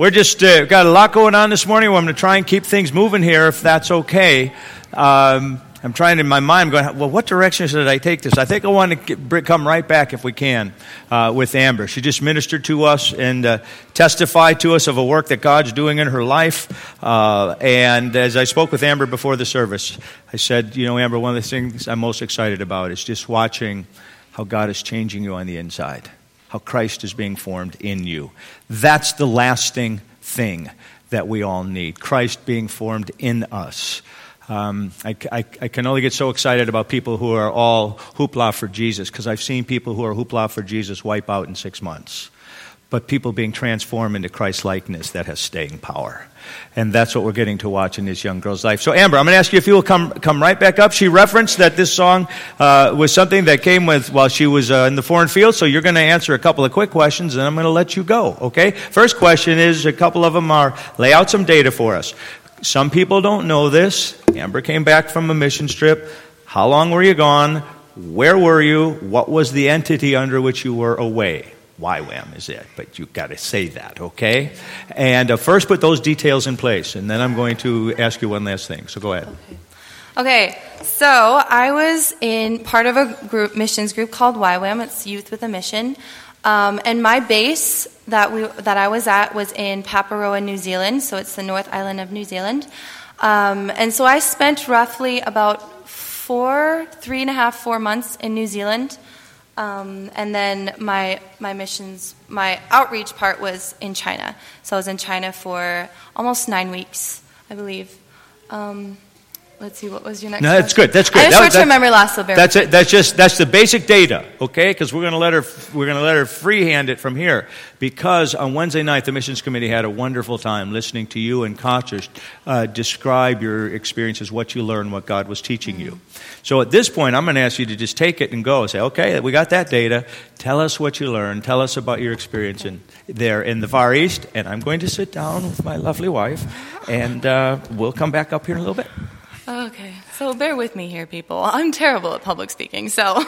we're just uh, got a lot going on this morning. I'm going to try and keep things moving here, if that's okay. Um, I'm trying in my mind, I'm going, well, what direction should I take this? I think I want to get, come right back if we can uh, with Amber. She just ministered to us and uh, testified to us of a work that God's doing in her life. Uh, and as I spoke with Amber before the service, I said, you know, Amber, one of the things I'm most excited about is just watching how God is changing you on the inside, how Christ is being formed in you. That's the lasting thing that we all need Christ being formed in us. Um, I, I, I, can only get so excited about people who are all hoopla for Jesus because I've seen people who are hoopla for Jesus wipe out in six months. But people being transformed into Christ likeness that has staying power. And that's what we're getting to watch in this young girl's life. So, Amber, I'm going to ask you if you will come, come right back up. She referenced that this song uh, was something that came with while she was uh, in the foreign field. So, you're going to answer a couple of quick questions, and I'm going to let you go, okay? First question is a couple of them are lay out some data for us. Some people don't know this. Amber came back from a mission trip. How long were you gone? Where were you? What was the entity under which you were away? YWAM is it, but you've got to say that, okay? And uh, first put those details in place, and then I'm going to ask you one last thing. So go ahead. Okay. Okay, so I was in part of a group missions group called YWAM. It's Youth with a Mission. Um, and my base that, we, that I was at was in Paparoa, New Zealand, so it's the North Island of New Zealand. Um, and so I spent roughly about four, three and a half, four months in New Zealand. Um, and then my, my missions, my outreach part was in China. So I was in China for almost nine weeks, I believe. Um, Let's see, what was your next? No, that's good. That's good. I just that, short-term memory loss, so bear That's it. That's just that's the basic data, okay? Because we're going to let her we're going to let her freehand it from here. Because on Wednesday night, the missions committee had a wonderful time listening to you and Kotcher uh, describe your experiences, what you learned, what God was teaching mm-hmm. you. So at this point, I'm going to ask you to just take it and go. And say, okay, we got that data. Tell us what you learned. Tell us about your experience in there in the Far East. And I'm going to sit down with my lovely wife, and uh, we'll come back up here in a little bit. Okay, so bear with me here, people. I'm terrible at public speaking. So um,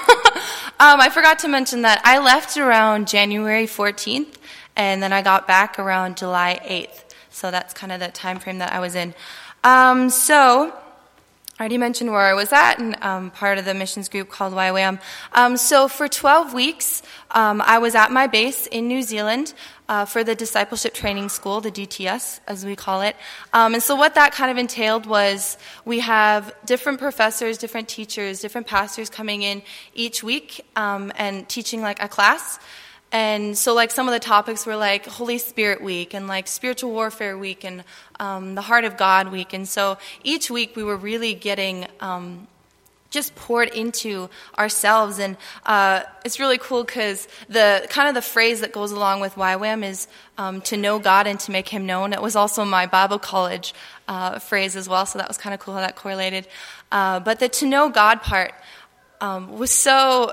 I forgot to mention that I left around January 14th, and then I got back around July 8th. So that's kind of the time frame that I was in. Um, so I already mentioned where I was at and um, part of the missions group called YWAM. Um, so for 12 weeks, um, I was at my base in New Zealand uh, for the discipleship training school, the DTS as we call it. Um, and so what that kind of entailed was we have different professors, different teachers, different pastors coming in each week um, and teaching like a class. And so, like, some of the topics were like Holy Spirit Week and like Spiritual Warfare Week and um, the Heart of God Week. And so, each week we were really getting um, just poured into ourselves. And uh, it's really cool because the kind of the phrase that goes along with YWAM is um, to know God and to make Him known. It was also my Bible college uh, phrase as well, so that was kind of cool how that correlated. Uh, but the to know God part um, was so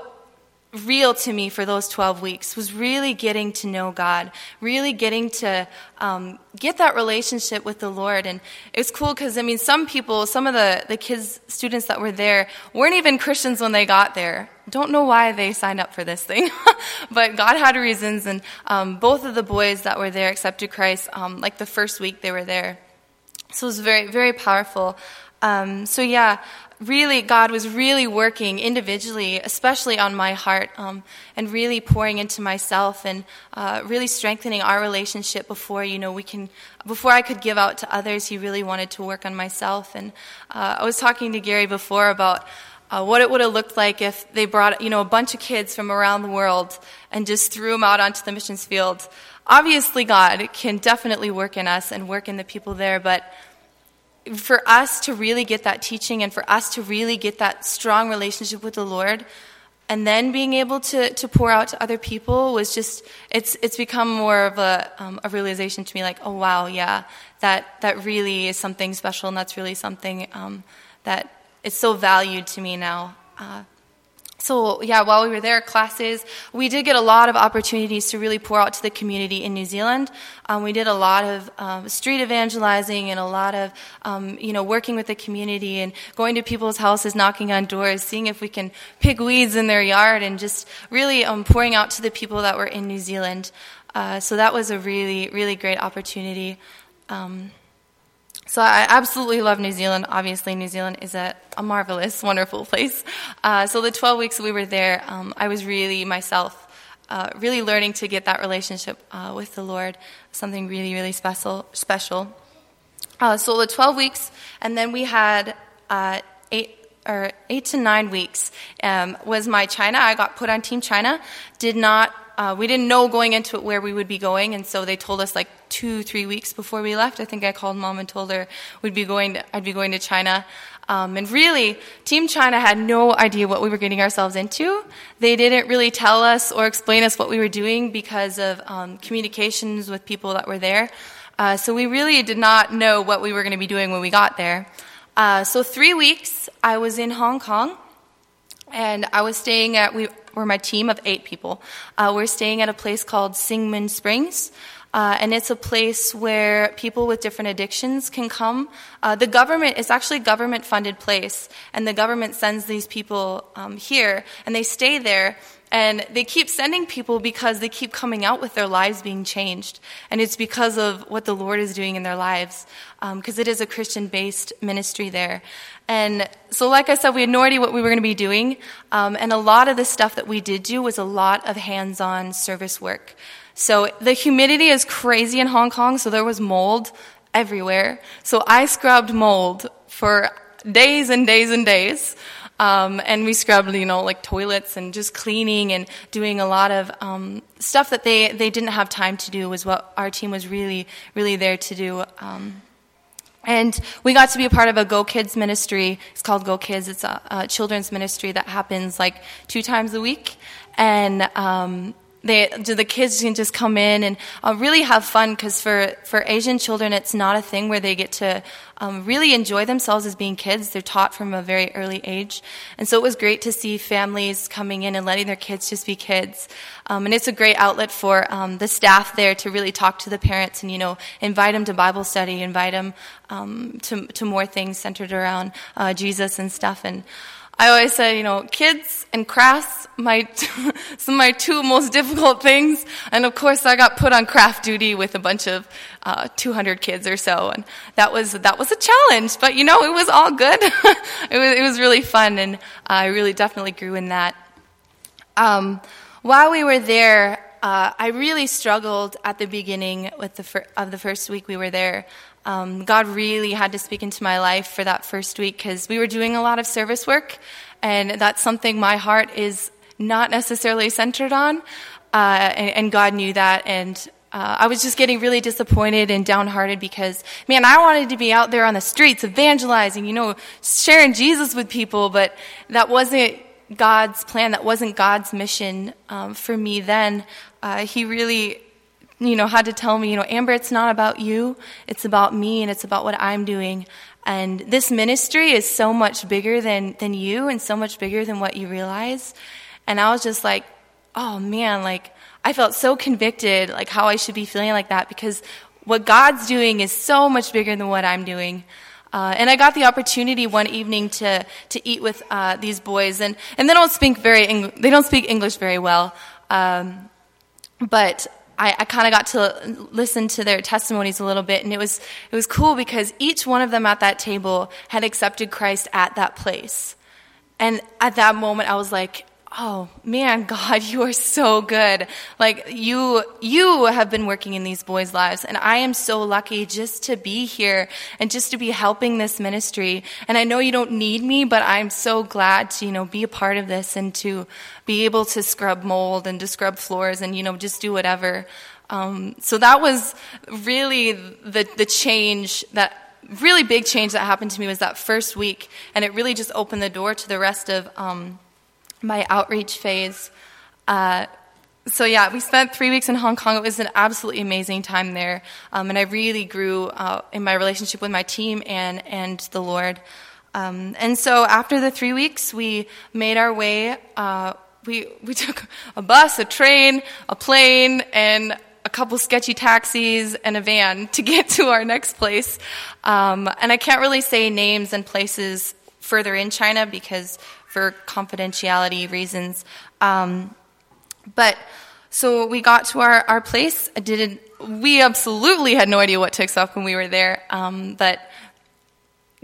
real to me for those 12 weeks was really getting to know God, really getting to um, get that relationship with the Lord. And it's cool because, I mean, some people, some of the, the kids, students that were there, weren't even Christians when they got there. Don't know why they signed up for this thing, but God had reasons. And um, both of the boys that were there accepted Christ, um, like the first week they were there. So it was very, very powerful. Um, so yeah, really, God was really working individually, especially on my heart, um, and really pouring into myself and uh, really strengthening our relationship before, you know, we can, before I could give out to others, He really wanted to work on myself. And uh, I was talking to Gary before about uh, what it would have looked like if they brought, you know, a bunch of kids from around the world and just threw them out onto the missions field. Obviously, God can definitely work in us and work in the people there, but for us to really get that teaching and for us to really get that strong relationship with the Lord, and then being able to, to pour out to other people was just it's it's become more of a, um, a realization to me like oh wow yeah that that really is something special and that's really something um, that is so valued to me now uh, so yeah, while we were there, classes, we did get a lot of opportunities to really pour out to the community in New Zealand. Um, we did a lot of um, street evangelizing and a lot of, um, you know, working with the community and going to people's houses, knocking on doors, seeing if we can pick weeds in their yard and just really um, pouring out to the people that were in New Zealand. Uh, so that was a really, really great opportunity. Um, so I absolutely love New Zealand. Obviously, New Zealand is a, a marvelous, wonderful place. Uh, so the 12 weeks we were there, um, I was really myself, uh, really learning to get that relationship uh, with the Lord, something really, really special. Special. Uh, so the 12 weeks, and then we had uh, eight or eight to nine weeks um, was my China. I got put on Team China. Did not. Uh, we didn't know going into it where we would be going, and so they told us like two, three weeks before we left. I think I called mom and told her we'd be going. To, I'd be going to China. Um, and really, Team China had no idea what we were getting ourselves into. They didn't really tell us or explain us what we were doing because of um, communications with people that were there. Uh, so we really did not know what we were going to be doing when we got there. Uh, so three weeks, I was in Hong Kong, and I was staying at we were my team of eight people. Uh, we're staying at a place called Shing Mun Springs. Uh, and it's a place where people with different addictions can come. Uh, the government is actually a government funded place, and the government sends these people um, here, and they stay there. And they keep sending people because they keep coming out with their lives being changed. And it's because of what the Lord is doing in their lives, because um, it is a Christian based ministry there. And so, like I said, we had no idea what we were going to be doing. Um, and a lot of the stuff that we did do was a lot of hands on service work. So the humidity is crazy in Hong Kong, so there was mold everywhere. So I scrubbed mold for days and days and days. Um, and we scrubbed, you know, like toilets and just cleaning and doing a lot of um, stuff that they, they didn't have time to do was what our team was really, really there to do. Um, and we got to be a part of a Go Kids ministry. It's called Go Kids. It's a, a children's ministry that happens like two times a week. And um, they, do the kids can just come in and uh, really have fun because for, for Asian children, it's not a thing where they get to um, really enjoy themselves as being kids. They're taught from a very early age. And so it was great to see families coming in and letting their kids just be kids. Um, and it's a great outlet for um, the staff there to really talk to the parents and, you know, invite them to Bible study, invite them um, to, to more things centered around uh, Jesus and stuff. And I always said, you know, kids and crafts, my some of my two most difficult things. And of course, I got put on craft duty with a bunch of uh, 200 kids or so, and that was that was a challenge. But you know, it was all good. it was it was really fun, and I really definitely grew in that. Um, while we were there, uh, I really struggled at the beginning with the fir- of the first week we were there um, God really had to speak into my life for that first week because we were doing a lot of service work, and that's something my heart is not necessarily centered on. Uh, and, and, God knew that, and uh, I was just getting really disappointed and downhearted because, man, I wanted to be out there on the streets evangelizing, you know, sharing Jesus with people, but that wasn't God's plan. That wasn't God's mission um, for me then. Uh, he really you know, had to tell me, you know, Amber, it's not about you. It's about me and it's about what I'm doing. And this ministry is so much bigger than, than you and so much bigger than what you realize. And I was just like, oh man, like, I felt so convicted, like how I should be feeling like that because what God's doing is so much bigger than what I'm doing. Uh, and I got the opportunity one evening to to eat with uh, these boys, and, and they don't speak very Eng- they don't speak English very well, um, but I, I kind of got to listen to their testimonies a little bit, and it was it was cool because each one of them at that table had accepted Christ at that place, and at that moment I was like, oh man god you are so good. Like you you have been working in these boys lives and i am so lucky just to be here and just to be helping this ministry. And i know you don't need me but i'm so glad to you know be a part of this and to be able to scrub mold and to scrub floors and you know just do whatever. Um, so that was really the the change that really big change that happened to me was that first week and it really just opened the door to the rest of um, my outreach phase. Uh, so yeah, we spent three weeks in Hong Kong. It was an absolutely amazing time there, um, and I really grew uh, in my relationship with my team and and the Lord. Um, and so after the three weeks, we made our way. Uh, we we took a bus, a train, a plane, and a couple sketchy taxis and a van to get to our next place. Um, and I can't really say names and places further in China because for confidentiality reasons. Um, but so we got to our, our place. I didn't, we absolutely had no idea what to expect when we were there. Um, but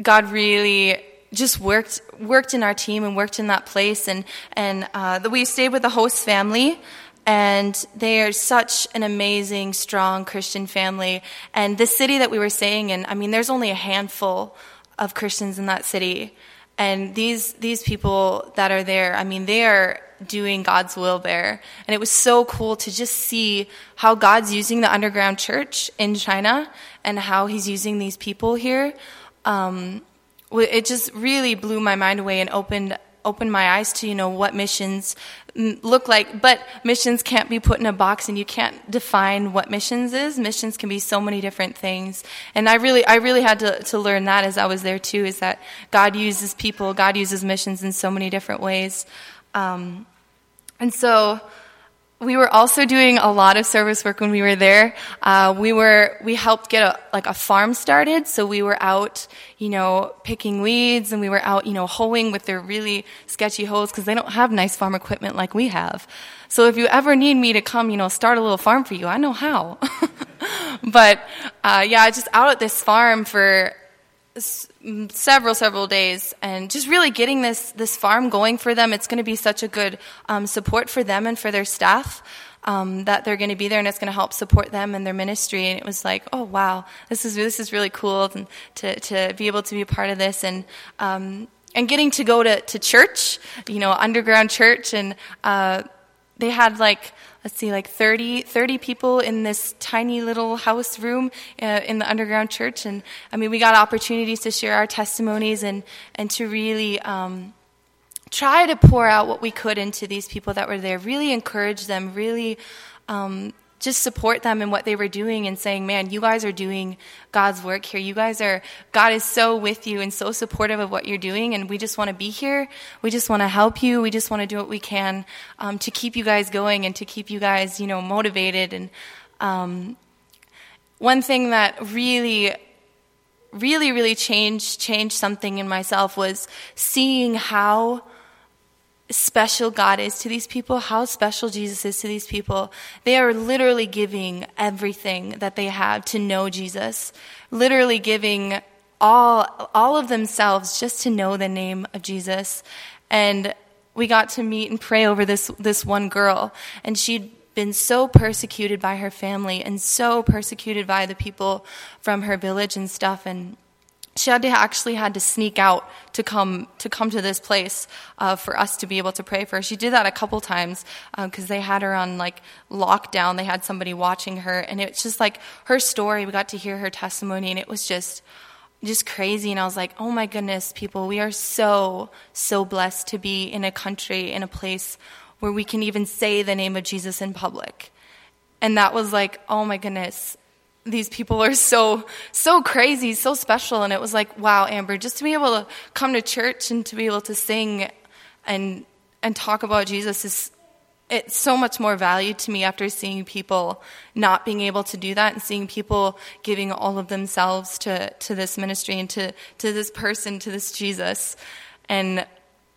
God really just worked worked in our team and worked in that place and and uh, we stayed with the host family and they are such an amazing strong christian family and the city that we were staying in i mean there's only a handful of christians in that city and these these people that are there i mean they are doing god's will there. And it was so cool to just see how god's using the underground church in china and how he's using these people here. Um, it just really blew my mind away and opened opened my eyes to you know what missions look like but missions can't be put in a box and you can't define what missions is. Missions can be so many different things. And i really i really had to, to learn that as i was there too is that god uses people god uses missions in so many different ways. Um, and so we were also doing a lot of service work when we were there. Uh, we were we helped get a like a farm started, so we were out, you know, picking weeds, and we were out, you know, hoeing with their really sketchy hoes because they don't have nice farm equipment like we have. So if you ever need me to come, you know, start a little farm for you, I know how. but uh, yeah, just out at this farm for several several days and just really getting this this farm going for them. It's going to be such a good um, support for them and for their staff um, that they're going to be there and it's going to help support them and their ministry. And it was like oh wow this is this is really cool and to to be able to be a part of this and um, and getting to go to, to church you know underground church and uh, they had like let's see, like 30, 30 people in this tiny little house room uh, in the underground church. And I mean, we got opportunities to share our testimonies and, and to really um, try to pour out what we could into these people that were there, really encourage them, really um, just support them in what they were doing and saying, man, you guys are doing God's work here. You guys are, God is so with you and so supportive of what you're doing. And we just want to be here. We just want to help you. We just want to do what we can um, to keep you guys going and to keep you guys, you know, motivated. And um, one thing that really, really, really changed, changed something in myself was seeing how special God is to these people, how special Jesus is to these people. They are literally giving everything that they have to know Jesus, literally giving all, all of themselves just to know the name of Jesus. And we got to meet and pray over this, this one girl, and she'd been so persecuted by her family and so persecuted by the people from her village and stuff. And she had to actually had to sneak out to come to come to this place uh, for us to be able to pray for her. She did that a couple times because uh, they had her on like lockdown. They had somebody watching her, and it's just like her story. We got to hear her testimony, and it was just just crazy. And I was like, oh my goodness, people, we are so so blessed to be in a country in a place where we can even say the name of Jesus in public. And that was like, oh my goodness, these people are so so crazy, so special, and it was like, wow, Amber, just to be able to come to church and to be able to sing and and talk about Jesus is it's so much more value to me after seeing people not being able to do that and seeing people giving all of themselves to to this ministry and to to this person to this Jesus. And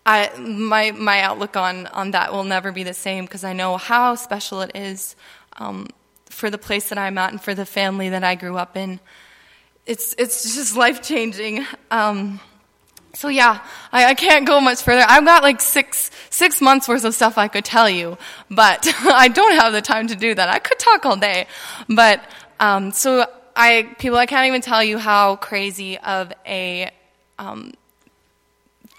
I my my outlook on on that will never be the same because I know how special it is. Um, for the place that I'm at and for the family that I grew up in. It's, it's just life changing. Um, so yeah, I, I, can't go much further. I've got like six, six months worth of stuff I could tell you, but I don't have the time to do that. I could talk all day, but, um, so I, people, I can't even tell you how crazy of a, um,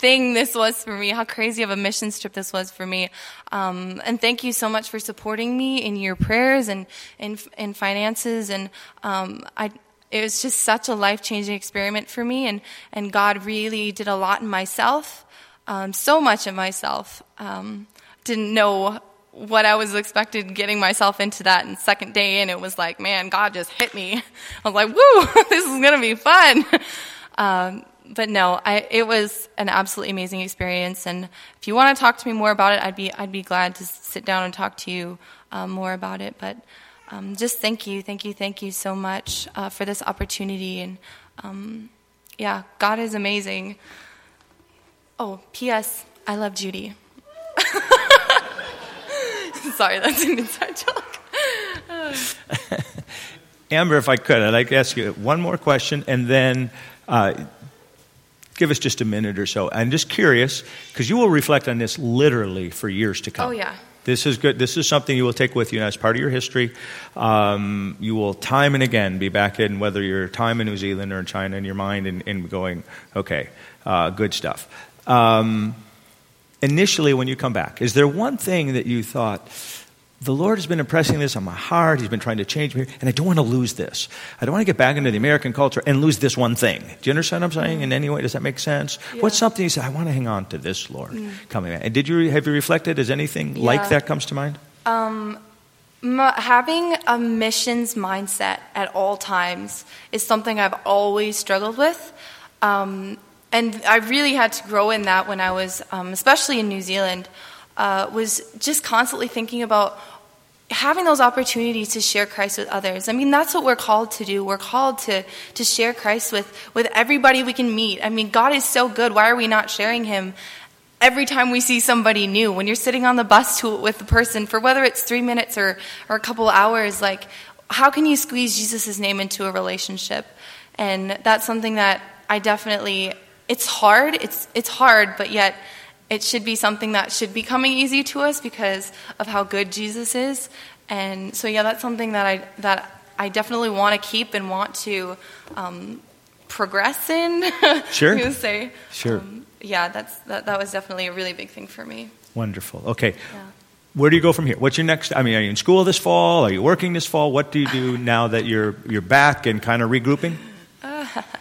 thing this was for me, how crazy of a mission trip this was for me. Um, and thank you so much for supporting me in your prayers and in, in finances. And um, I, it was just such a life changing experiment for me. And, and God really did a lot in myself, um, so much in myself. Um, didn't know what I was expected getting myself into that and second day in it was like, man, God just hit me. I was like, woo, this is going to be fun. Um, but no, I, it was an absolutely amazing experience. And if you want to talk to me more about it, I'd be I'd be glad to sit down and talk to you um, more about it. But um, just thank you, thank you, thank you so much uh, for this opportunity. And um, yeah, God is amazing. Oh, P.S. I love Judy. Sorry, that's an inside joke. Amber, if I could, I'd like to ask you one more question and then uh, give us just a minute or so. I'm just curious because you will reflect on this literally for years to come. Oh, yeah. This is good. This is something you will take with you as part of your history. Um, you will time and again be back in, whether you're time in New Zealand or in China, in your mind and, and going, okay, uh, good stuff. Um, initially, when you come back, is there one thing that you thought, the Lord has been impressing this on my heart. He's been trying to change me, and I don't want to lose this. I don't want to get back into the American culture and lose this one thing. Do you understand what I'm saying? In any way, does that make sense? Yeah. What's something you say? I want to hang on to this, Lord, Mm. coming back. And did you have you reflected? Has anything like that comes to mind? Um, having a missions mindset at all times is something I've always struggled with. Um, and I really had to grow in that when I was, um, especially in New Zealand, uh, was just constantly thinking about having those opportunities to share Christ with others. I mean, that's what we're called to do. We're called to, to share Christ with, with everybody we can meet. I mean, God is so good. Why are we not sharing Him every time we see somebody new? When you're sitting on the bus to, with the person for whether it's three minutes or, or a couple hours, like, how can you squeeze Jesus' name into a relationship? And that's something that I definitely, it's hard. It's, it's hard, but yet, it should be something that should be coming easy to us because of how good Jesus is. And so, yeah, that's something that I that I definitely want to keep and want to um, progress in. Sure. you say. Sure. Um, yeah, that's that, that was definitely a really big thing for me. Wonderful. Okay. Yeah. Where do you go from here? What's your next? I mean, are you in school this fall? Are you working this fall? What do you do now that you're you're back and kind of regrouping?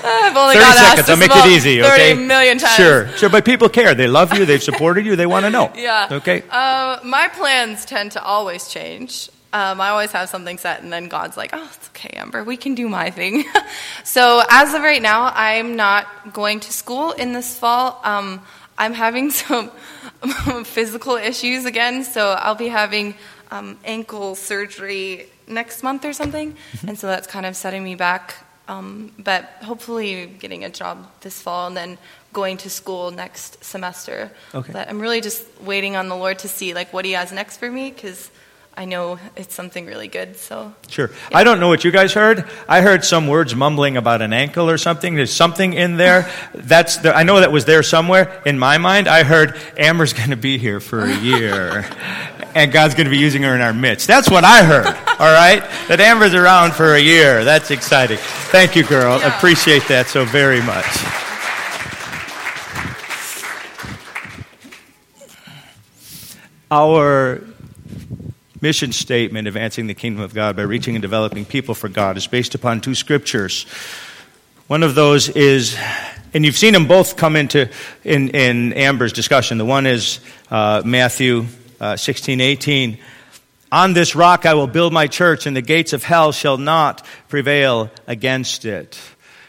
I've only 30 got asked seconds. I'll make it easy, 30 okay? million times. Sure, sure. But people care. They love you. They've supported you. They want to know. Yeah. Okay. Uh, my plans tend to always change. Um, I always have something set, and then God's like, "Oh, it's okay, Amber. We can do my thing." so as of right now, I'm not going to school in this fall. Um, I'm having some physical issues again, so I'll be having um, ankle surgery next month or something, Mm-hmm. and so that's kind of setting me back. Um, but hopefully, getting a job this fall and then going to school next semester. Okay. But I'm really just waiting on the Lord to see like what He has next for me because I know it's something really good. So Sure. I don't know what you guys heard. I heard some words mumbling about an ankle or something. There's something in there. That's the, I know that was there somewhere. In my mind, I heard Amber's going to be here for a year, and God's going to be using her in our midst. That's what I heard. All right, that Amber's around for a year. That's exciting. Thank you, girl. Yeah. Appreciate that so very much. Our mission statement, advancing the kingdom of God by reaching and developing people for God, is based upon two scriptures. One of those is, and you've seen them both come into in, in Amber's discussion. The one is uh, Matthew uh, 16, 18. On this rock I will build my church, and the gates of hell shall not prevail against it.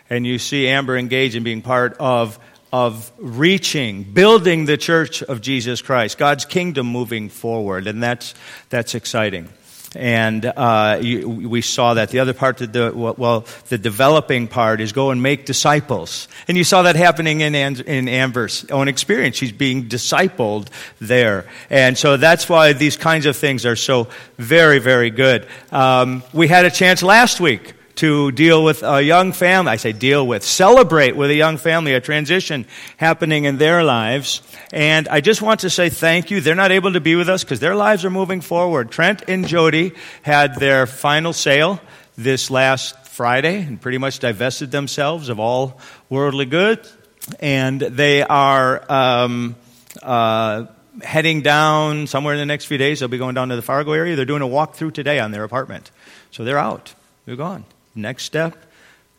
And you see Amber engaged in being part of, of reaching, building the church of Jesus Christ, God's kingdom moving forward, and that's, that's exciting. And uh, you, we saw that. The other part the, well, the developing part is go and make disciples. And you saw that happening in, in Amber's own experience. She's being discipled there. And so that's why these kinds of things are so very, very good. Um, we had a chance last week to deal with a young family. I say deal with, celebrate with a young family, a transition happening in their lives. And I just want to say thank you. They're not able to be with us because their lives are moving forward. Trent and Jody had their final sale this last Friday and pretty much divested themselves of all worldly goods. And they are um, uh, heading down somewhere in the next few days. They'll be going down to the Fargo area. They're doing a walkthrough today on their apartment. So they're out. They're gone. Next step,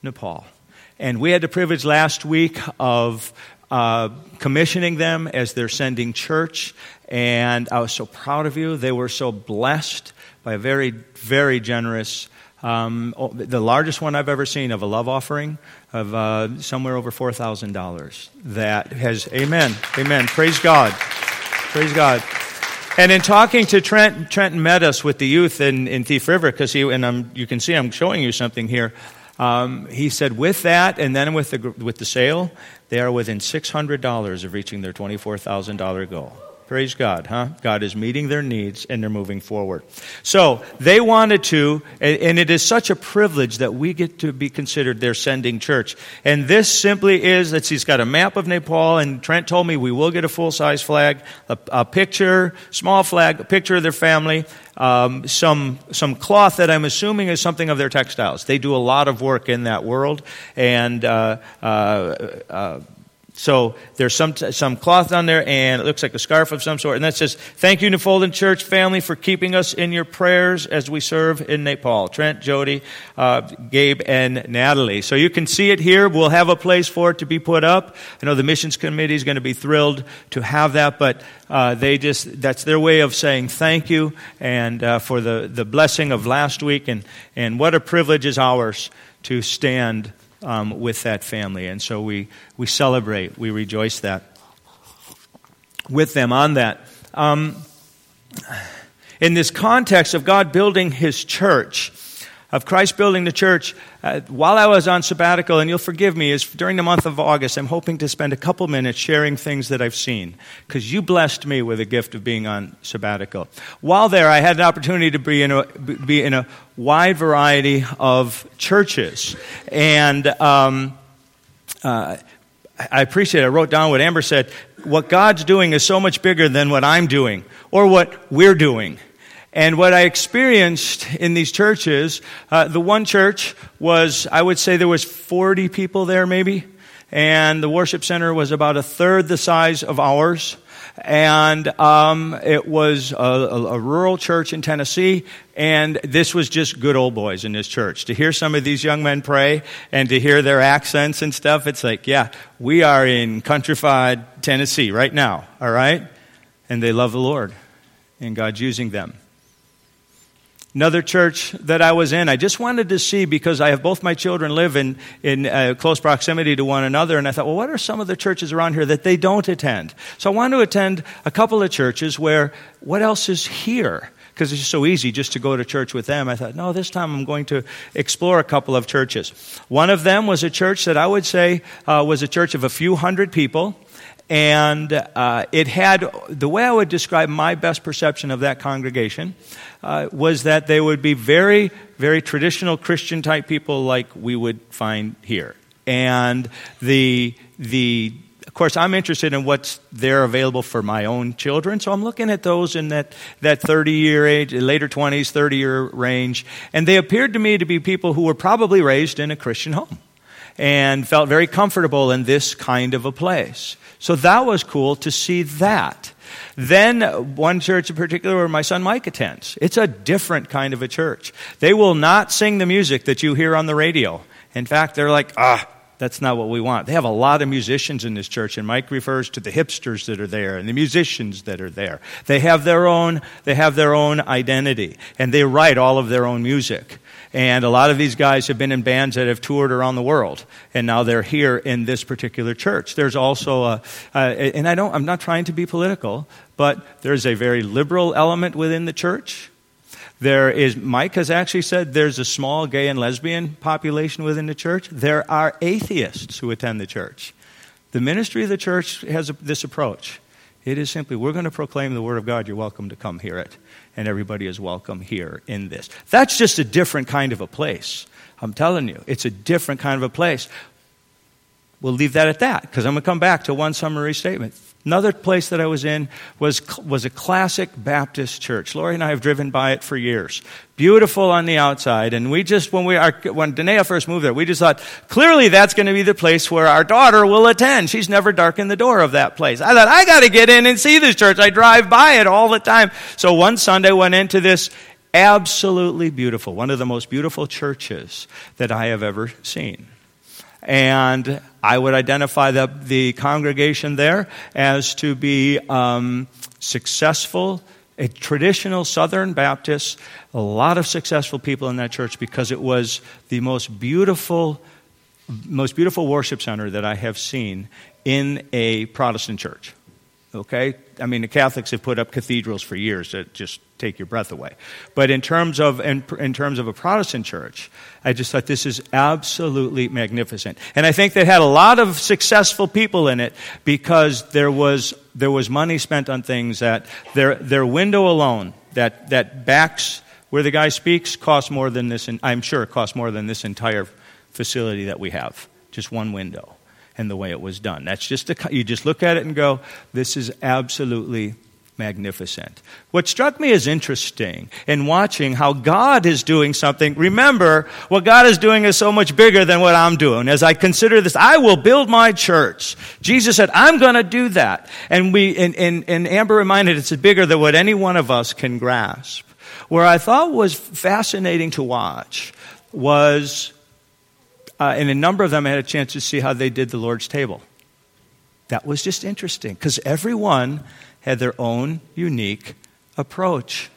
Nepal. And we had the privilege last week of uh, commissioning them as they're sending church. And I was so proud of you. They were so blessed by a very, very generous, um, the largest one I've ever seen of a love offering of uh, somewhere over $4,000. That has, amen, amen. Praise God. Praise God. And in talking to Trent, Trenton met us with the youth in, in Thief River because he, and I'm, you can see I'm showing you something here. Um, he said, with that, and then with the, with the sale, they are within $600 of reaching their $24,000 goal. Praise God, huh? God is meeting their needs and they're moving forward. So they wanted to, and it is such a privilege that we get to be considered their sending church. And this simply is, see, it's got a map of Nepal, and Trent told me we will get a full size flag, a, a, picture, small flag, a picture of their family, um, some, some cloth that I'm assuming is something of their textiles. They do a lot of work in that world, and uh, uh, uh, so there's some, some cloth on there, and it looks like a scarf of some sort. And that says, Thank you, Nfolden Church family, for keeping us in your prayers as we serve in Nepal. Trent, Jody, uh, Gabe, and Natalie. So you can see it here. We'll have a place for it to be put up. I know the missions committee is going to be thrilled to have that, but uh, they just, that's their way of saying thank you and uh, for the, the blessing of last week. And, and what a privilege is ours to stand um, with that family. And so we, we celebrate, we rejoice that with them on that. Um, in this context of God building His church, of Christ building the church, uh, while I was on sabbatical, and you'll forgive me, is during the month of August, I'm hoping to spend a couple minutes sharing things that I've seen, because you blessed me with a gift of being on sabbatical. While there, I had an opportunity to be in a, be in a wide variety of churches, and um, uh, I appreciate it. I wrote down what Amber said. What God's doing is so much bigger than what I'm doing or what we're doing. And what I experienced in these churches, uh, the one church was, I would say there was 40 people there maybe, and the worship center was about a third the size of ours. And um, it was a, a, a rural church in Tennessee, and this was just good old boys in this church. To hear some of these young men pray and to hear their accents and stuff, it's like, yeah, we are in countrified Tennessee right now, all right? And they love the Lord, and God's using them. Another church that I was in, I just wanted to see because I have both my children live in, in uh, close proximity to one another, and I thought, well, what are some of the churches around here that they don't attend? So I wanted to attend a couple of churches where what else is here? Because it's so easy just to go to church with them. I thought, no, this time I'm going to explore a couple of churches. One of them was a church that I would say uh, was a church of a few hundred people and uh, it had the way I would describe my best perception of that congregation uh, was that they would be very, very traditional Christian type people like we would find here. And the, the, of course, I'm interested in what's there available for my own children, so I'm looking at those in that, that 30 year age, later 20s, 30 year range. And they appeared to me to be people who were probably raised in a Christian home and felt very comfortable in this kind of a place. So that was cool to see that. Then one church in particular where my son Mike attends. It's a different kind of a church. They will not sing the music that you hear on the radio. In fact, they're like, ah, that's not what we want. They have a lot of musicians in this church, and Mike refers to the hipsters that are there and the musicians that are there. They have their own, they have their own identity, and they write all of their own music. And a lot of these guys have been in bands that have toured around the world, and now they're here in this particular church. There's also a, uh, and I don't, I'm not trying to be political, but there's a very liberal element within the church. There is, Mike has actually said there's a small gay and lesbian population within the church. There are atheists who attend the church. The ministry of the church has this approach. It is simply, we're going to proclaim the Word of God. You're welcome to come hear it and everybody is welcome here in this. That's just a different kind of a place. I'm telling you, it's a different kind of a place. We'll leave that at that because I'm going to come back to one summary statement. Another place that I was in was, was a classic Baptist church. Lori and I have driven by it for years. Beautiful on the outside. And we just, when we, our, when Danae first moved there, we just thought, clearly that's going to be the place where our daughter will attend. She's never darkened the door of that place. I thought, I got to get in and see this church. I drive by it all the time. So one Sunday went into this absolutely beautiful, one of the most beautiful churches that I have ever seen. And I would identify the, the congregation there as to be um, successful, a traditional Southern Baptist, a lot of successful people in that church because it was the most beautiful, most beautiful worship center that I have seen in a Protestant church. Okay? I mean, the Catholics have put up cathedrals for years that just take your breath away. But in terms of, in, in terms of a Protestant church, I just thought this is absolutely magnificent. And I think they had a lot of successful people in it because there was, there was money spent on things that their, their window alone, that, that backs where the guy speaks, costs more than this, I'm sure it costs more than this entire facility that we have. Just one window and the way it was done. That's just you just look at it and go, this is absolutely magnificent. What struck me as interesting in watching how God is doing something, remember, what God is doing is so much bigger than what I'm doing. As I consider this, I will build my church. Jesus said, I'm going to do that. And we, and, and, and Amber reminded it's bigger than what any one of us can grasp. Where I thought was fascinating to watch was uh, and a number of them I had a chance to see how they did the Lord's table. That was just interesting because everyone had their own unique approach.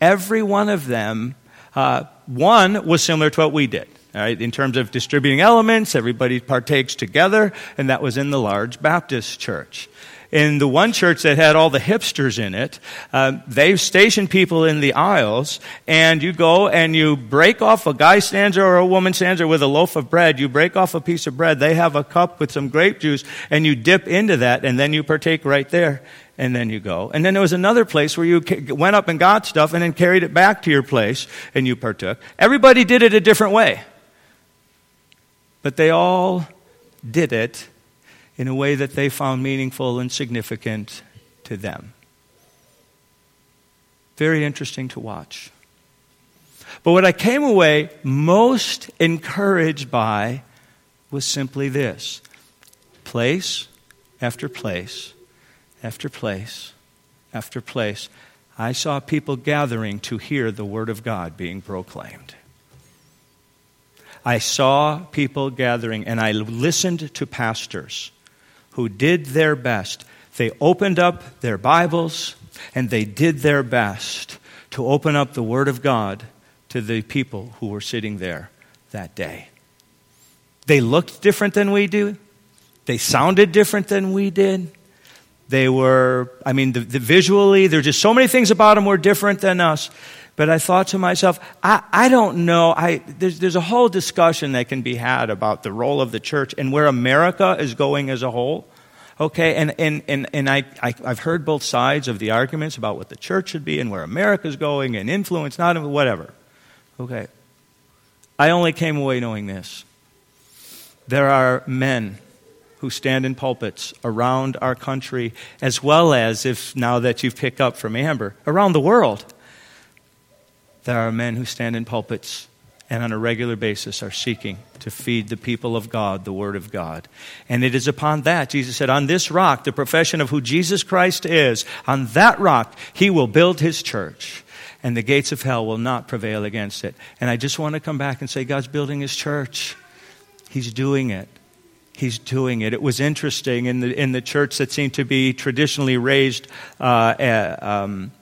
Every one of them, uh, one was similar to what we did. Right, in terms of distributing elements, everybody partakes together, and that was in the large Baptist church in the one church that had all the hipsters in it, uh, they stationed people in the aisles, and you go and you break off a guy stanza or a woman stanza with a loaf of bread. You break off a piece of bread. They have a cup with some grape juice, and you dip into that, and then you partake right there. And then you go. And then there was another place where you went up and got stuff and then carried it back to your place and you partook. Everybody did it a different way. But they all did it in a way that they found meaningful and significant to them. Very interesting to watch. But what I came away most encouraged by was simply this place after place after place after place. I saw people gathering to hear the Word of God being proclaimed. I saw people gathering, and I listened to pastors who did their best. They opened up their Bibles and they did their best to open up the Word of God to the people who were sitting there that day. They looked different than we do. They sounded different than we did. They were, I mean, the, the visually, there's just so many things about them were different than us. But I thought to myself, I, I don't know. I, there's, there's a whole discussion that can be had about the role of the church and where America is going as a whole. Okay, and, and, and, and I, I, have heard both sides of the arguments about what the church should be and where America's going and influence, not whatever. Okay. I only came away knowing this. There are men who stand in pulpits around our country, as well as, if now that you've picked up from Amber, around the world there are men who stand in pulpits and on a regular basis are seeking to feed the people of God the Word of God. And it is upon that, Jesus said, on this rock, the profession of who Jesus Christ is, on that rock, He will build His church. And the gates of hell will not prevail against it. And I just want to come back and say, God's building His church. He's doing it. He's doing it. It was interesting in the, in the church that seemed to be traditionally raised uh, uh, um,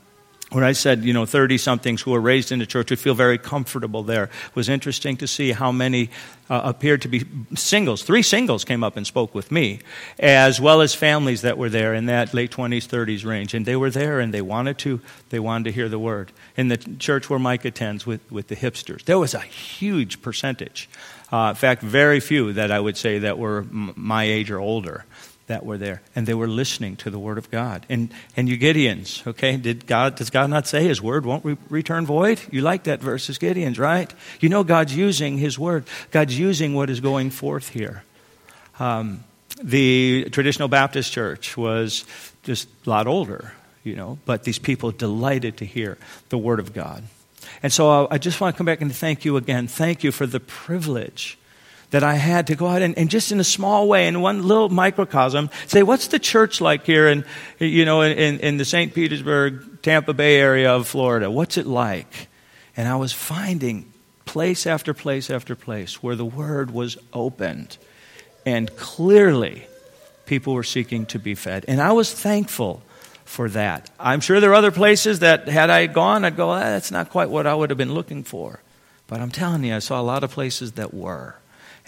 when I said, you know, 30 somethings who were raised in the church would feel very comfortable there, it was interesting to see how many uh, appeared to be singles. Three singles came up and spoke with me, as well as families that were there in that late 20s, 30s range. And they were there and they wanted to, they wanted to hear the word. In the church where Mike attends with, with the hipsters, there was a huge percentage. Uh, in fact, very few that I would say that were m- my age or older that were there, and they were listening to the word of God. And and you Gideons, okay? Did God does God not say His word won't re- return void? You like that verse, Gideons, right? You know God's using His word. God's using what is going forth here. Um, the traditional Baptist church was just a lot older, you know, but these people delighted to hear the word of God. And so I just want to come back and thank you again. Thank you for the privilege that I had to go out and, and, just in a small way, in one little microcosm, say, what's the church like here in, you know, in, in the St. Petersburg, Tampa Bay area of Florida? What's it like? And I was finding place after place after place where the word was opened. And clearly, people were seeking to be fed. And I was thankful for that. I'm sure there are other places that, had I gone, I'd go, ah, that's not quite what I would have been looking for. But I'm telling you, I saw a lot of places that were.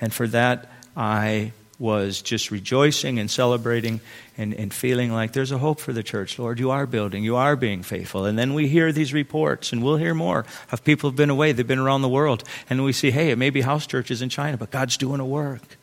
And for that, I was just rejoicing and celebrating and, and feeling like there's a hope for the church. Lord, you are building, you are being faithful. And then we hear these reports, and we'll hear more of people who've been away, they've been around the world, and we see, hey, it may be house churches in China, but God's doing a work.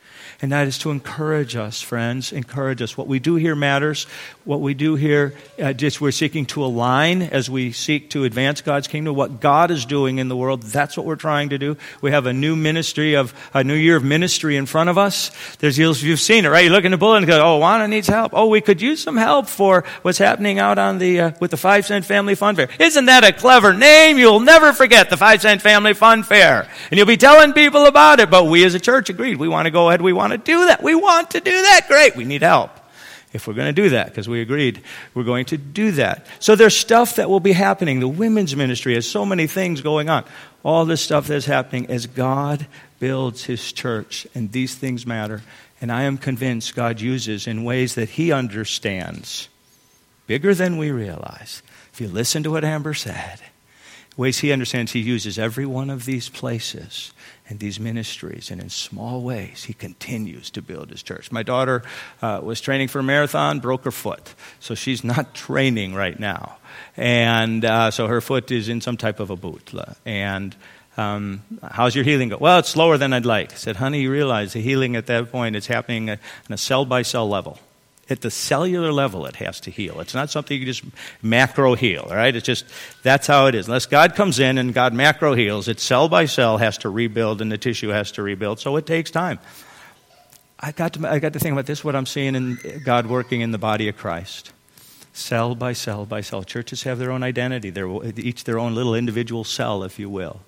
And that is to encourage us, friends, encourage us. What we do here matters. What we do here, uh, just we're seeking to align as we seek to advance God's kingdom. What God is doing in the world, that's what we're trying to do. We have a new ministry of a new year of ministry in front of us. There's you've seen it, right? You look in the bulletin and go, "Oh, Juana needs help. Oh, we could use some help for what's happening out on the uh, with the Five Cent Family Fun Fair." Isn't that a clever name? You'll never forget the Five Cent Family Fun Fair, and you'll be telling people about it. But we as a church agreed we want to go ahead. We want to do that. We want to do that. Great. We need help if we're going to do that, because we agreed we're going to do that. So there's stuff that will be happening. The women's ministry has so many things going on. All this stuff that's happening as God builds his church, and these things matter. And I am convinced God uses in ways that he understands, bigger than we realize. If you listen to what Amber said, ways he understands, he uses every one of these places and these ministries. And in small ways, he continues to build his church. My daughter uh, was training for a marathon, broke her foot. So she's not training right now. And uh, so her foot is in some type of a boot. And um, how's your healing go? Well, it's slower than I'd like. I said, honey, you realize the healing at that point is happening on a cell by cell level at the cellular level it has to heal. It's not something you just macro heal right? It's just that's how it is. Unless god comes in and god macro heals it cell by cell has to rebuild and the tissue has to rebuild. So it takes time. I got to, I got to think about this what i'm seeing in god working in the body of christ. Cell by cell by cell. Churches have their own identity. They're each their own little individual cell if you will.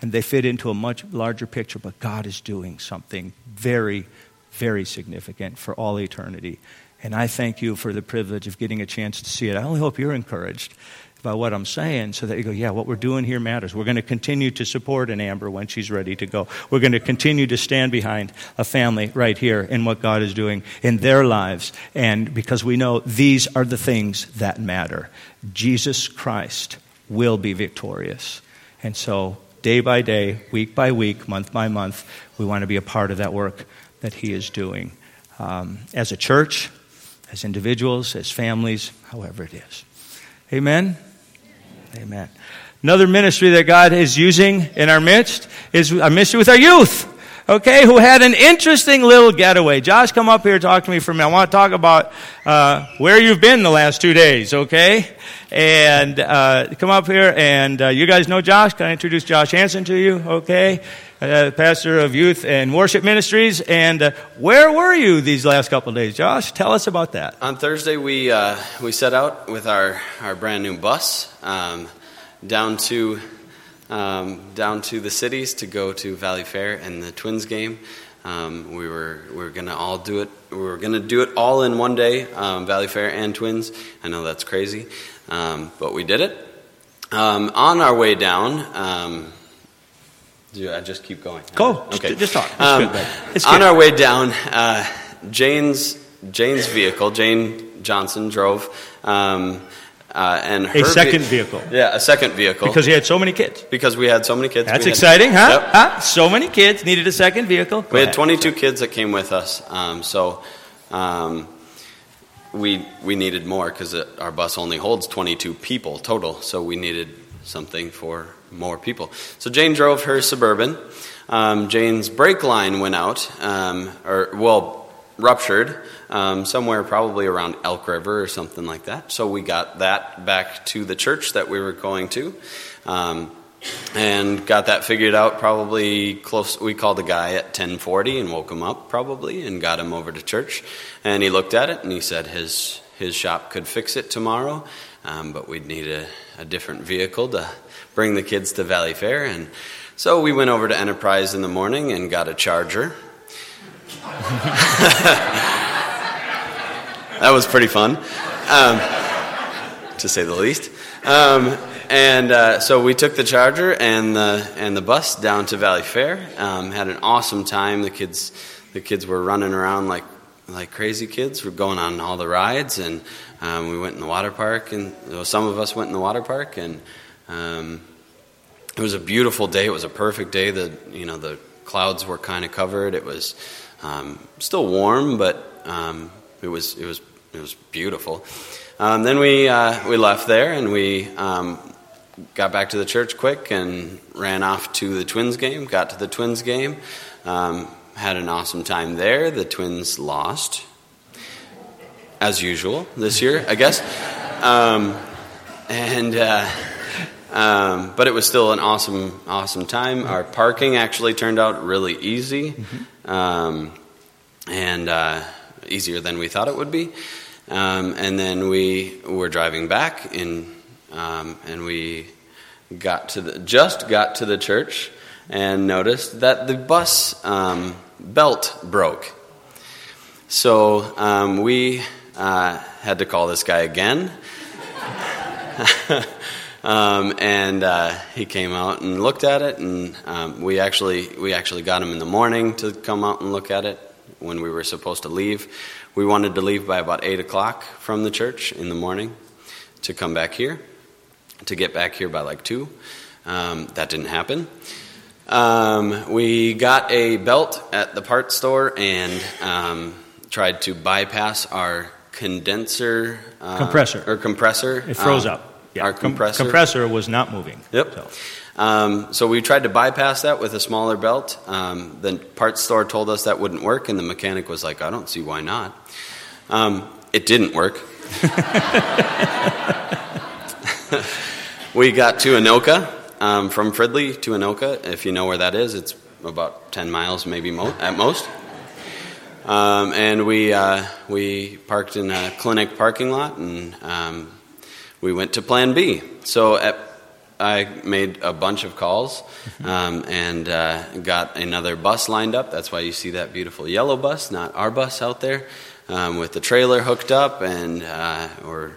And they fit into a much larger picture but god is doing something very very significant for all eternity and I thank you for the privilege of getting a chance to see it. I only hope you're encouraged by what I'm saying so that you go, yeah, what we're doing here matters. We're going to continue to support an Amber when she's ready to go. We're going to continue to stand behind a family right here in what God is doing in their lives. And because we know these are the things that matter. Jesus Christ will be victorious. And so, day by day, week by week, month by month, we want to be a part of that work that He is doing. Um, as a church, as individuals, as families, however it is. Amen? Amen. Another ministry that God is using in our midst is a ministry with our youth. Okay, who had an interesting little getaway. Josh, come up here talk to me for a minute. I want to talk about uh, where you've been the last two days, okay? And uh, come up here, and uh, you guys know Josh. Can I introduce Josh Hanson to you, okay? Uh, pastor of youth and worship ministries. And uh, where were you these last couple of days, Josh? Tell us about that. On Thursday, we uh, we set out with our, our brand new bus um, down to um, down to the cities to go to Valleyfair and the Twins game. Um, we were we were gonna all do it. We were gonna do it all in one day, um, Valleyfair and Twins. I know that's crazy, um, but we did it. Um, on our way down, do I just keep going? Go. Okay. Just, just talk. Um, on our way down, uh, Jane's Jane's vehicle, Jane Johnson drove, um, uh, and her a second ve- vehicle. Yeah, a second vehicle because he had so many kids. Because we had so many kids. That's had, exciting, huh? Yep. huh? So many kids needed a second vehicle. Go we ahead. had 22 kids that came with us, um, so. Um, we we needed more because our bus only holds 22 people total, so we needed something for more people. So Jane drove her Suburban. Um, Jane's brake line went out, um, or, well, ruptured um, somewhere probably around Elk River or something like that. So we got that back to the church that we were going to. Um, and got that figured out probably close we called the guy at 1040 and woke him up probably and got him over to church and he looked at it and he said his his shop could fix it tomorrow um, but we'd need a, a different vehicle to bring the kids to Valleyfair. And so we went over to Enterprise in the morning and got a charger. that was pretty fun, um, to say the least. Um, and uh, so we took the charger and the and the bus down to Valleyfair. Um, had an awesome time. The kids the kids were running around like like crazy kids. We're going on all the rides, and um, we went in the water park. And well, some of us went in the water park, and um, it was a beautiful day. It was a perfect day. The you know the clouds were kind of covered. It was um, still warm, but um, it was it was it was beautiful. Um, then we uh, we left there and we um, got back to the church quick and ran off to the Twins game. Got to the Twins game, um, had an awesome time there. The Twins lost, as usual this year, I guess. Um, and uh, um, but it was still an awesome, awesome time. Our parking actually turned out really easy, um, and uh, easier than we thought it would be. Um, and then we were driving back, in, um, and we got to the, just got to the church, and noticed that the bus um, belt broke. So um, we uh, had to call this guy again. Um, and uh, he came out and looked at it, and um, we actually we actually got him in the morning to come out and look at it when we were supposed to leave. We wanted to leave by about eight o'clock from the church in the morning to come back here, to get back here by like two. Um, that didn't happen. Um, we got a belt at the parts store and um, tried to bypass our condenser uh, Compressor. or compressor. It froze um, up. Yeah. Our Com- compressor. compressor was not moving. Yep. So, Um, so we tried to bypass that with a smaller belt. Um, the parts store told us that wouldn't work, and the mechanic was like, "I don't see why not." Um, it didn't work. we got to Anoka um, from Fridley to Anoka. If you know where that is, it's about ten miles, maybe mo- at most. Um, and we uh, we parked in a clinic parking lot, and um, we went to Plan B. So at, I made a bunch of calls um, and uh, got another bus lined up. That's why you see that beautiful yellow bus, not our bus out there, um, with the trailer hooked up, and uh, we're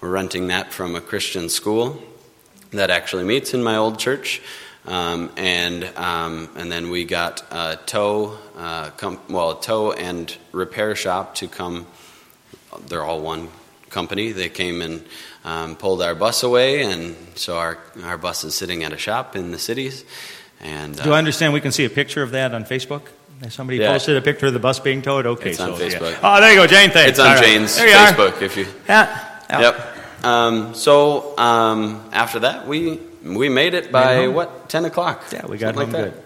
we're renting that from a Christian school that actually meets in my old church. Um, and um, and then we got a tow, uh, com- well, a tow and repair shop to come. They're all one company. They came and um, pulled our bus away, and so our our bus is sitting at a shop in the cities. And uh, do I understand we can see a picture of that on Facebook? Somebody Yeah. posted a picture of the bus being towed. Okay, It's on so, yeah. Oh, there you go, Jane. Thanks. it's on All right. Jane's are. Facebook. If you Yeah. yeah. Yep. Um, so um, after that, we we made it by what ten o'clock? Yeah, we got Something home like good.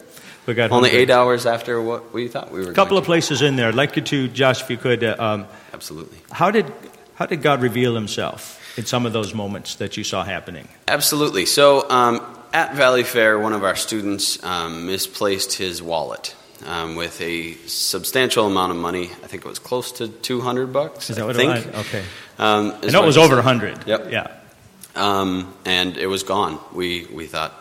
We got Only home good. eight hours after what we thought we were. A couple of places in there. I'd like you to, Josh, if you could. Uh, um, absolutely, how did how did God reveal Himself in some of those moments that you saw happening? absolutely. So um, at Valleyfair, one of our students um, misplaced his wallet. Um, with a substantial amount of money, I think it was close to two hundred bucks. Is that I what think. it was? Okay. Um, I know it was over said. a hundred. Yep. Yeah. um, and it was gone. We we thought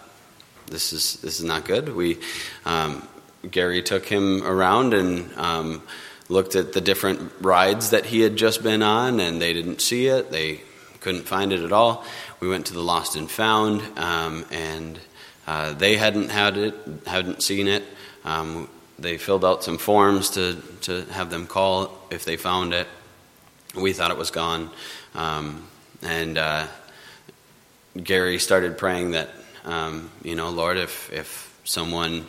this is this is not good. We um, Gary took him around and um, looked at the different rides that he had just been on, and they didn't see it. They couldn't find it at all. We went to the Lost and Found, um, and uh, they hadn't had it, hadn't seen it. Um, they filled out some forms to to have them call if they found it. We thought it was gone, um, and. Uh, Gary started praying that, um, you know, Lord, if, if someone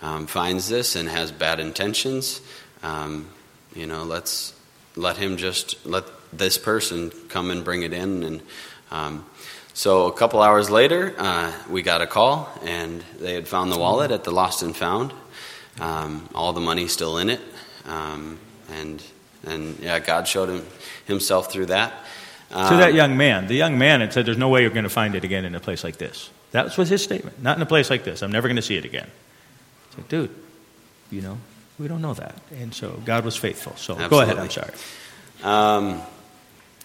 um, finds this and has bad intentions, um, you know, let's let him just let this person come and bring it in. And um, so a couple hours later, uh, we got a call, and they had found the wallet at the Lost and Found. Um, all the money still in it, um, and and yeah, God showed him himself through that. to Um, that young man, the young man had said, "There's no way you're going to find it again in a place like this." That was his statement. Not in a place like this. I'm never going to see it again. It's like, dude, you know, we don't know that, and so God was faithful. So go ahead. I'm sorry. Um,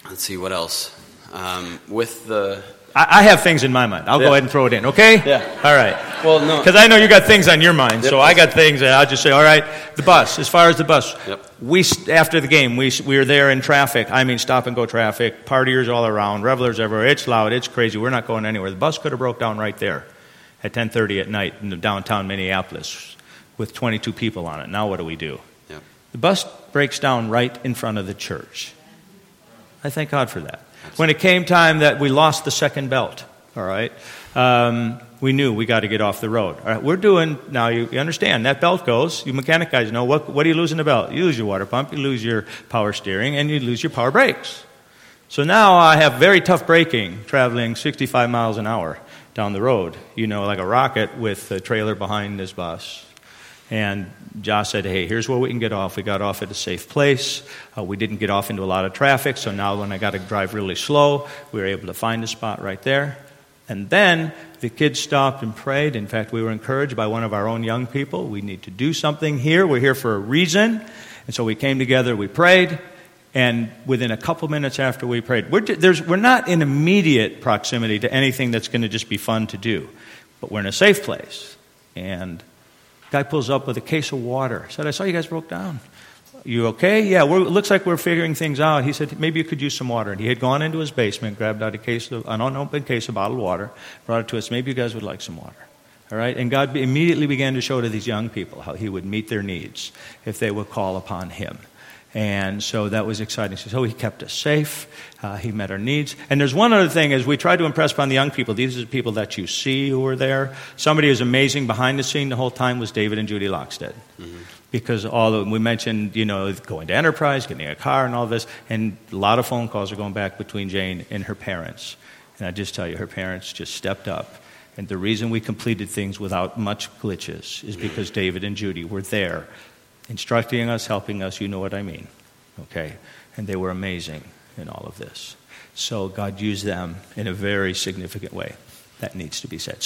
let's see what else. Um, with the I, I have things in my mind. I'll Yeah. go ahead and throw it in. Okay? Yeah. All right. well, no, Because I know you got things on your mind, Yep. so I got things, and I'll just say, all right, the bus. As far as the bus, Yep. we after the game, we we were there in traffic. I mean, stop and go traffic, partiers all around, revelers everywhere. It's loud, it's crazy. We're not going anywhere. The bus could have broke down right there at 10:30 at night in the downtown Minneapolis with 22 people on it. Now what do we do? Yep. The bus breaks down right in front of the church. I thank God for that. When it came time that we lost the second belt, all right, um, we knew we got to get off the road. All right, we're doing, now you, you understand, that belt goes. You mechanic guys know what, what do you lose in the belt? You lose your water pump, you lose your power steering, and you lose your power brakes. So now I have very tough braking, traveling 65 miles an hour down the road, you know, like a rocket with a trailer behind this bus. And Josh said, Hey, here's where we can get off. We got off at a safe place. Uh, we didn't get off into a lot of traffic, so now when I got to drive really slow, we were able to find a spot right there. And then the kids stopped and prayed. In fact, we were encouraged by one of our own young people. We need to do something here. We're here for a reason. And so we came together, we prayed, and within a couple minutes after we prayed, we're, we're not in immediate proximity to anything that's going to just be fun to do, but we're in a safe place. And guy pulls up with a case of water. Said, I saw you guys broke down. You okay? Yeah, it looks like we're figuring things out. He said, maybe you could use some water. And he had gone into his basement, grabbed out a case of, an unopened case of bottled water, brought it to us. Maybe you guys would like some water. All right? And God immediately began to show to these young people how He would meet their needs if they would call upon Him. And so that was exciting. So he kept us safe. Uh, he met our needs. And there's one other thing as we tried to impress upon the young people. These are the people that you see who were there. Somebody who's amazing behind the scene the whole time was David and Judy Lockstead. Mm-hmm. Because all of, we mentioned, you know, going to Enterprise, getting a car, and all this, and a lot of phone calls are going back between Jane and her parents. And I just tell you, her parents just stepped up. And the reason we completed things without much glitches is because David and Judy were there instructing us, helping us. You know what I mean. Okay? And they were amazing in all of this. So God used them in a very significant way. That needs to be said.